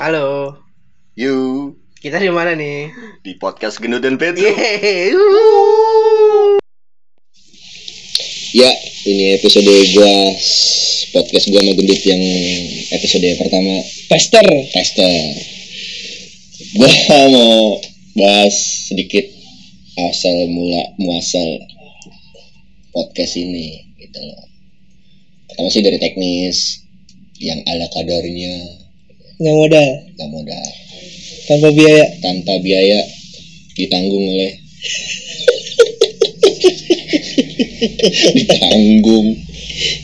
Halo, You kita di mana nih? di podcast Gendut dan Petro. Yeay. Ya, ini episode gua podcast gua sama Gendut yang episode pertama Tester. tester. Gua mau bahas sedikit asal mula muasal podcast ini gitu loh. Pertama sih dari teknis yang ala kadarnya Nggak modal, nggak modal tanpa biaya. tanpa biaya ditanggung oleh ditanggung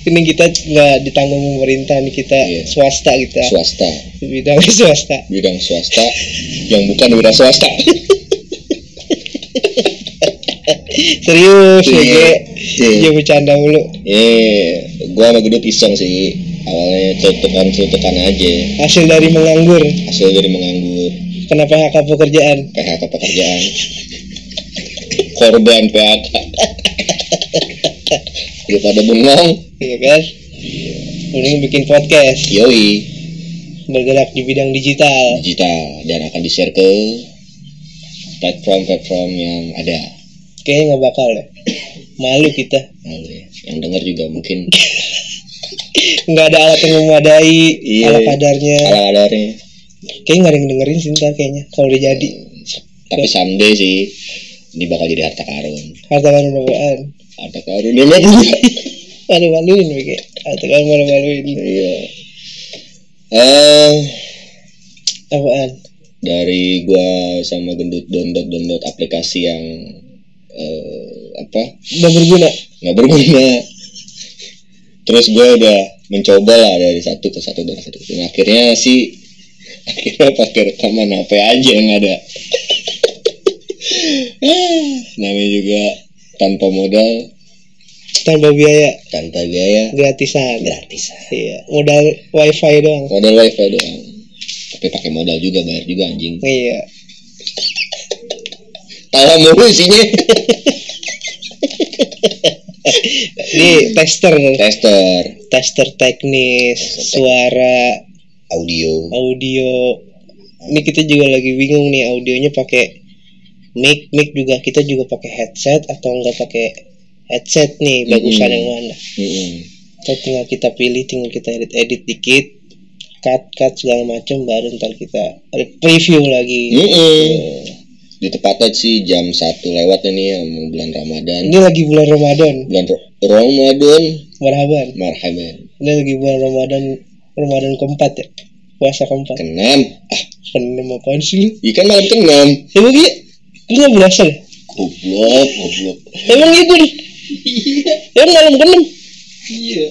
Ini kita nggak ditanggung pemerintah, nih kita Iya. swasta kita. swasta Bidang swasta. bidang swasta yang bukan wira swasta Serius ya, Iya. Ge. Iya. Dia bercanda mulu. eh gua sama Gedut iseng sih awalnya cetukan cetukan aja Hasil dari menganggur. hasil dari menganggur Kenapa PHK pekerjaan? PHK pekerjaan korban PHK daripada bengong Iya kan? Mending bikin podcast yoi bergerak di bidang digital. digital dan akan di share ke platform-platform yang ada Kayaknya nggak bakal deh. Malu kita. Lalu ya, yang dengar juga mungkin Nggak ada alat yang memadai, Iya. ala kadarnya. ala kadarnya Kayaknya nggak ada yang dengerin sih ntar kayaknya. Kalau udah jadi. tapi someday sih ini bakal jadi harta karun Harta karun apaan? harta karun ya. Malu-maluin Beke. Harta karun malu-maluin. iya eh Apaan? dari gua sama gendut download download aplikasi yang eh, apa Udah berguna. nggak berguna terus gua udah mencoba lah dari satu ke satu dari satu dan akhirnya sih akhirnya pakai rekaman HP aja yang ada Eh, namanya juga tanpa modal Tanpa biaya. tanpa biaya Gratisan. gratis Iya. Modal wifi doang. modal wifi doang tapi pakai modal juga bayar juga anjing Iya. tawa mulu isinya Ini tester. tester Tester teknis, suara, audio audio. Ini kita juga lagi bingung nih audionya pakai mic, mic juga kita juga pakai headset atau enggak pakai headset nih bagusan Mm-mm. yang mana? Mm-mm. Ntar tinggal kita pilih, tinggal kita edit edit dikit, cut cut segala macam baru ntar kita preview lagi. Mm-mm. Di tepatnya sih jam satu lewat ini ya bulan Ramadan. Ini lagi bulan Ramadan, bulan Ro- Ramadan. Marhaban. marhaban. Ini lagi bulan Ramadan, Ramadan keempat ya, puasa keempat. keenam. Ah Penem apaan sih? Lu? ikan malam keenam. Emang iya? Lu gak berasa ya? goblok goblok. Emang iya. Gue Emang malam ke-6 iya.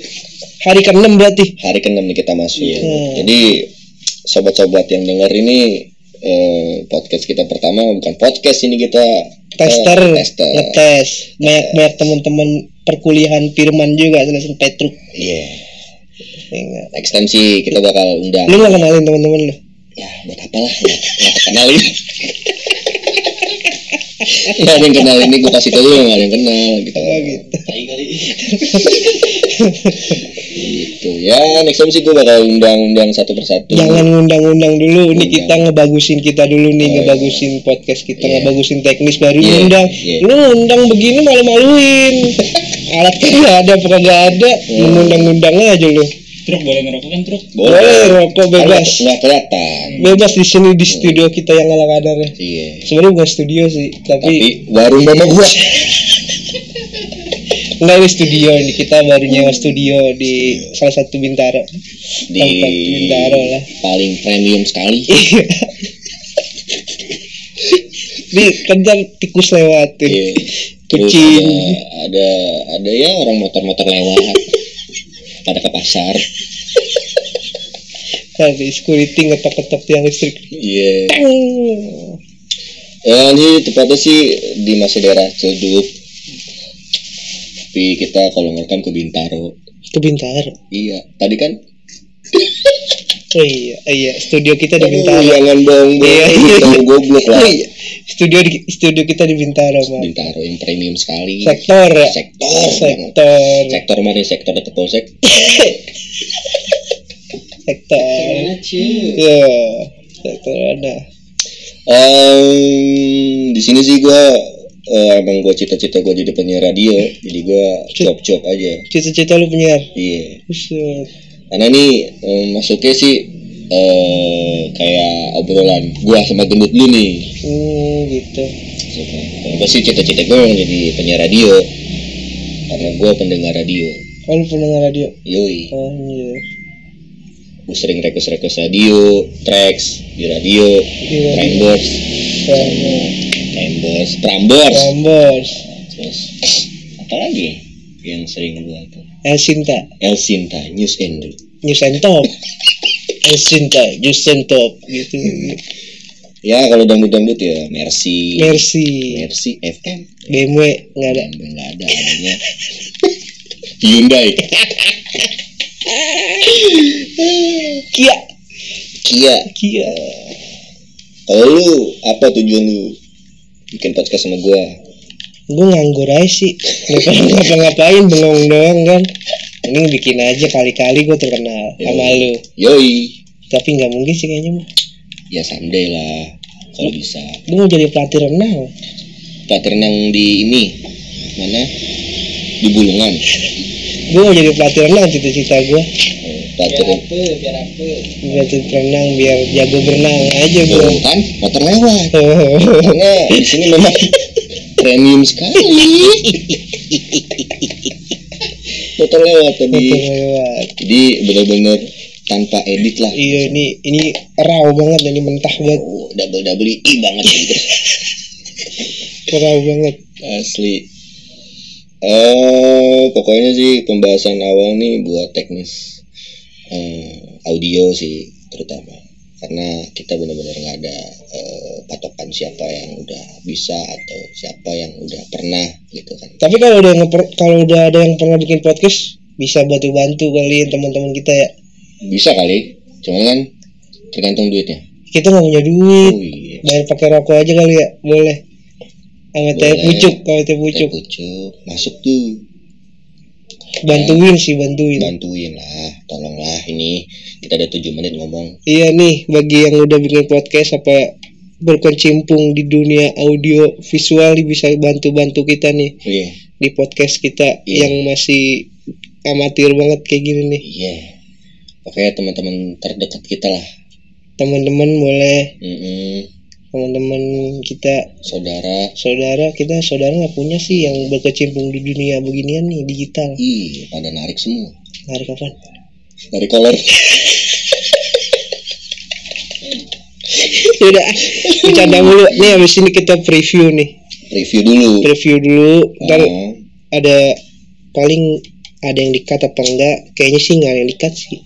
Hari ke-6 berarti. Hari keenam nih kita masuk. Hmm. jadi sobat-sobat yang dengar ini eh, podcast kita pertama bukan podcast ini kita. Tester, eh, tester. Ngetes. Banyak-banyak teman-teman perkuliahan Firman juga Selesin Petruk. Iya. Next time sih kita bakal undang. Lu gak kenalin teman-teman lu? ya buat apa lah? Nggak nggak kenalin nggak ada yang kenal ini gue kasih tau lu nggak ada yang kenal gitu. Oh gitu. Gitu. Ya next time sih gue bakal undang-undang satu persatu. Jangan ngundang-undang dulu Ini Undang. kita ngebagusin kita dulu nih Oh, Ngebagusin podcast kita Iya. Ngebagusin teknis baru Iya, ngundang iya. Lu ngundang begini malu-maluin. Alat kan gak ada Pernah gak ada. Iya. Lu ngundang-ngundang aja lu Truk boleh ngerokok kan truk? Boleh. Rokok bebas. Nggak kelihatan. Bebas di sini di studio kita yang ala kadarnya iya. Sebenarnya bukan studio sih Tapi, tapi warung mama gua. Enggak ini studio. Ini Kita baru nyewa studio di salah satu Bintaro. Di Tempat Bintaro lah. paling premium sekali. Iya. Ini kencang tikus lewat. Iya. Terus Kucing. ada, ada ada ya orang motor-motor lewat pada ke pasar Tadi security ngetok-ngetok tiang listrik. iya Tang. Ya, ini tepatnya sih di masih daerah Ciledug. Tapi kita kalau ngerekam ke Bintaro. Ke Bintaro. Iya, tadi kan? Oh iya, oh iya, studio kita di Aduh, Bintaro. jangan dong, bro. Iya, iya. Tahu goblok lah. Oh iya. Studio di studio kita di Bintaro, Mas. Bintaro yang premium sekali. Sektor ya. Sektor. Sektor. Sektor mana? Sektor dekat polsek. sektor ya sektor mana Em, di sini sih gue emang gue cita-cita gue jadi penyiar radio jadi gue cuap-cuap aja cita-cita lu penyiar iya Buset. Karena nih em, masuknya sih eh kayak obrolan. Gua sama gendut lu nih. Hmm gitu. Kalau gue sih cita-cita gue mau jadi penyiar radio. Karena gue pendengar radio. Oh lu pendengar radio? Yoi. Oh iya gue sering request-request radio tracks di radio Iya. Prambors Prambors. Prambors Prambors. Prambors terus apa lagi yang sering gue tuh Elsinta El Sinta News and News and Top. Elsinta News and Top. Gitu. Ya kalau dangdut-dangdut ya Mercy. Mercy. Mercy FM BMW nggak ada. Nggak ada adanya. Hyundai. Kia. Kia. Kia. Kalau lu apa tujuan lu? Bikin podcast sama gua gue nganggur aja sih. Nggak pernah ngapa-ngapain bengong doang kan. Ini bikin aja kali-kali gue terkenal sama lu. Yoi. Tapi nggak mungkin sih kayaknya mah ya someday lah kalau bisa. gue mau jadi pelatih renang? Pelatih renang di ini mana? Di Bulungan. Gue mau jadi pelatih renang cita-cita gue pelatih renang. biar apa pelatih renang biar jago berenang aja gue kan motor lewat karena di sini memang premium sekali. Motor lewat tadi. Lewat. Jadi benar-benar tanpa edit lah. Iya ini ini raw banget ini mentah banget. Oh, double double i banget gitu raw banget. Asli. Eh pokoknya sih pembahasan awal nih buat teknis eh, audio sih terutama karena kita benar-benar nggak ada eh, patokan siapa yang udah bisa atau siapa yang udah pernah gitu kan. Tapi kalau udah kalau udah ada yang pernah bikin podcast bisa bantu-bantu kalian teman-teman kita ya. Bisa kali cuman kan tergantung duitnya. Kita nggak punya duit oh iya. bayar pakai rokok aja kali ya boleh. Sama teh pucuk sama teh pucuk masuk tuh bantuin sih bantuin. Bantuin lah tolonglah ini. Kita ada tujuh menit ngomong. Iya nih bagi yang udah bikin podcast apa berkecimpung di dunia audio visual bisa bantu-bantu kita nih. Iya. Di podcast kita Iya. yang masih amatir banget kayak gini nih. Iya. Oke teman-teman terdekat kita lah. Teman-teman boleh Mm-mm. Teman-teman kita saudara. Saudara kita saudara nggak punya sih yang berkecimpung di dunia beginian nih digital. Ih pada narik semua. Hari kapan dari kolor. Udah bercanda mulu. Nih habis ini kita preview nih. Review dulu. Preview dulu. Ntar Oh, ada paling ada yang dikat apa enggak? Kayaknya sih nggak ada yang dikat sih.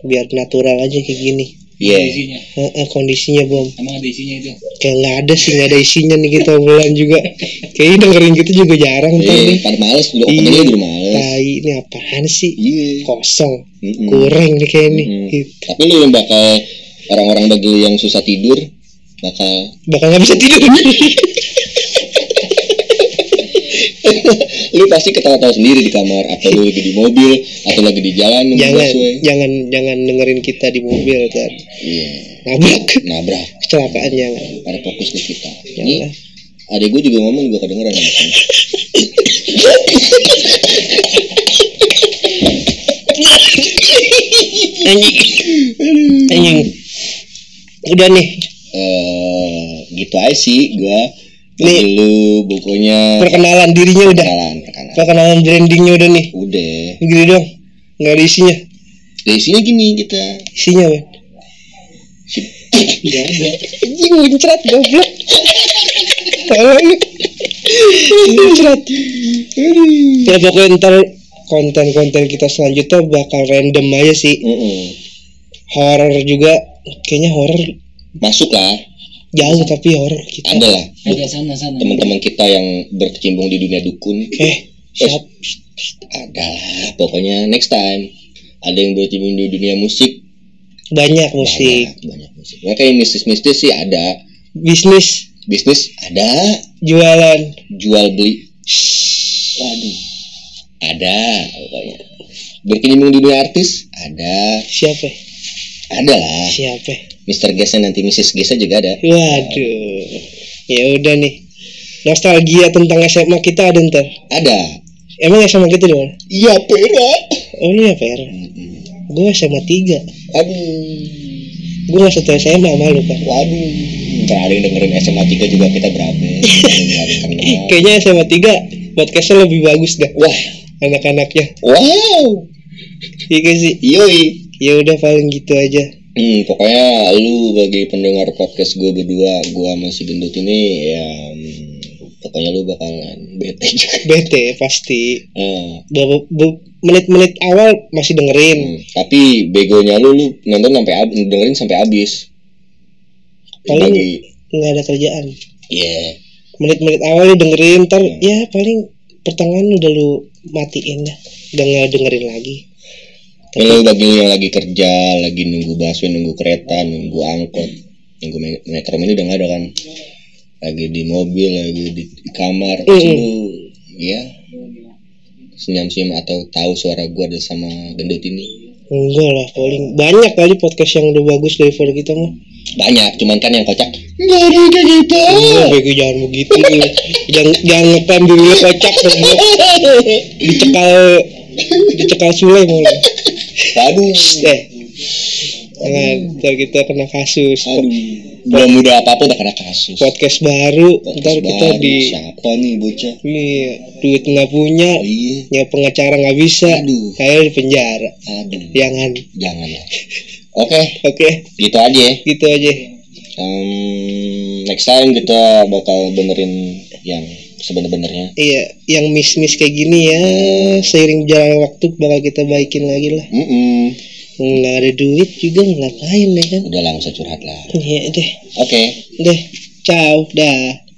Biar natural aja kayak gini iya. isinya Heeh, kondisinya bom. Emang ada isinya itu? Kayak nggak ada sih nggak ada isinya nih kita obrolan juga. Kayaknya dengerin kita juga jarang iya nih pada males udah Iya. openingnya udah males. Tai ini apaan sih? Iya. Kosong Mm-mm. kurang nih kayak nih. Mm-mm. gitu. tapi lu yang bakal orang-orang bagi yang susah tidur bakal bakal nggak bisa tidur lu pasti ketawa-tawa sendiri di kamar atau lu lagi di mobil atau lagi di jalan jangan busway. jangan jangan dengerin kita di mobil kan iya. Nabrak. Nabrak. Kecelakaan jangan. Pada fokus ke kita. Ini adek gue juga ngomong juga kedengeran anjing anjing udah nih. Eh gitu aja sih gua Nih. Lu bukunya perkenalan dirinya udah. perkenalan perkenalan. Perkenalan brandingnya udah nih. Udah. Gini dong. Nggak ada isinya. Dari sini gini kita isinya apa? Si- Iya, anjing muncrat goblok. Tolong muncrat. Ya pokoknya ntar konten-konten kita selanjutnya bakal random aja sih. Mm-mm. horror juga. Kayaknya horror masuk lah jauh tapi horror kita. Ada lah. Ada sana sana. Teman-teman kita yang berkecimpung di dunia dukun. Eh siap. ada lah pokoknya next time ada yang berkecimpung di dunia musik. Banyak musik. banyak, banyak musik. Mereka yang mistis-mistis sih ada. Bisnis. Bisnis ada. Jualan. Jual beli. Waduh. Ada pokoknya. Berkecimpung di dunia artis ada. Siapa? Ada lah. Siapa? Mr. Gesnya nanti Mrs. Gesnya juga ada. Waduh. Ya udah nih. Nostalgia tentang SMA kita ada ntar. Ada. Emang SMA kita di mana? Iya, pera. Oh iya Per. Gue SMA 3 Aduh. Gue gak satu SMA sama lu kan Waduh. Ntar ada yang dengerin SMA 3 juga kita berapa. Kayaknya SMA 3 podcastnya lebih bagus dah Wah. Anak-anaknya Wow. Iya sih? Yoi. Ya udah paling gitu aja Hmm, pokoknya lu bagi pendengar podcast gue berdua, gua masih gendut ini ya hmm, pokoknya lu bakalan bete juga. Bete pasti. Beberapa- be- Menit-menit awal masih dengerin. Hmm, tapi begonya lu lu nonton sampai ab- dengerin sampai habis. Paling- nggak ada kerjaan. Ya Menit-menit awal lu dengerin Ntar ya paling pertengahan udah lu matiin dah. Udah nggak dengerin lagi kalau bagi yang lagi kerja, lagi nunggu busway, nunggu kereta, nunggu angkot, nunggu me- metro ini udah nggak ada kan? Lagi di mobil, lagi di, di kamar, terus Mm-mm. lu ya senyum-senyum atau tahu suara gua ada sama gendut ini. Enggak lah paling Banyak kali podcast yang udah bagus daripada kita mah Banyak, cuman kan yang kocak nggak ada kayak gitu. Enggak bego jangan begitu Jangan, jangan ngeklaim diri lu kocak. Dicekal Dicekal Sule mulu Aduh, Eh Jangan Ntar kita kena kasus aduh. Belum udah apa-apa udah kena kasus. Podcast baru Podcast Ntar kita baru, di siapa nih bocah? Nih Duit nggak punya Iya, Nyawa pengacara nggak bisa Aduh. Kayak di penjara aduh. Jangan Jangan ya. Oke, Oke gitu aja. ya. Gitu aja Um, next time kita bakal benerin yang sebenar-benarnya. Iya Yang miss-miss kayak gini ya Seiring jalan waktu Bakal kita baikin lagi lah Mm-mm. nggak ada duit juga ngapain ya kan Udah lah, usah curhat lah. Iya deh Oke. deh ciao dah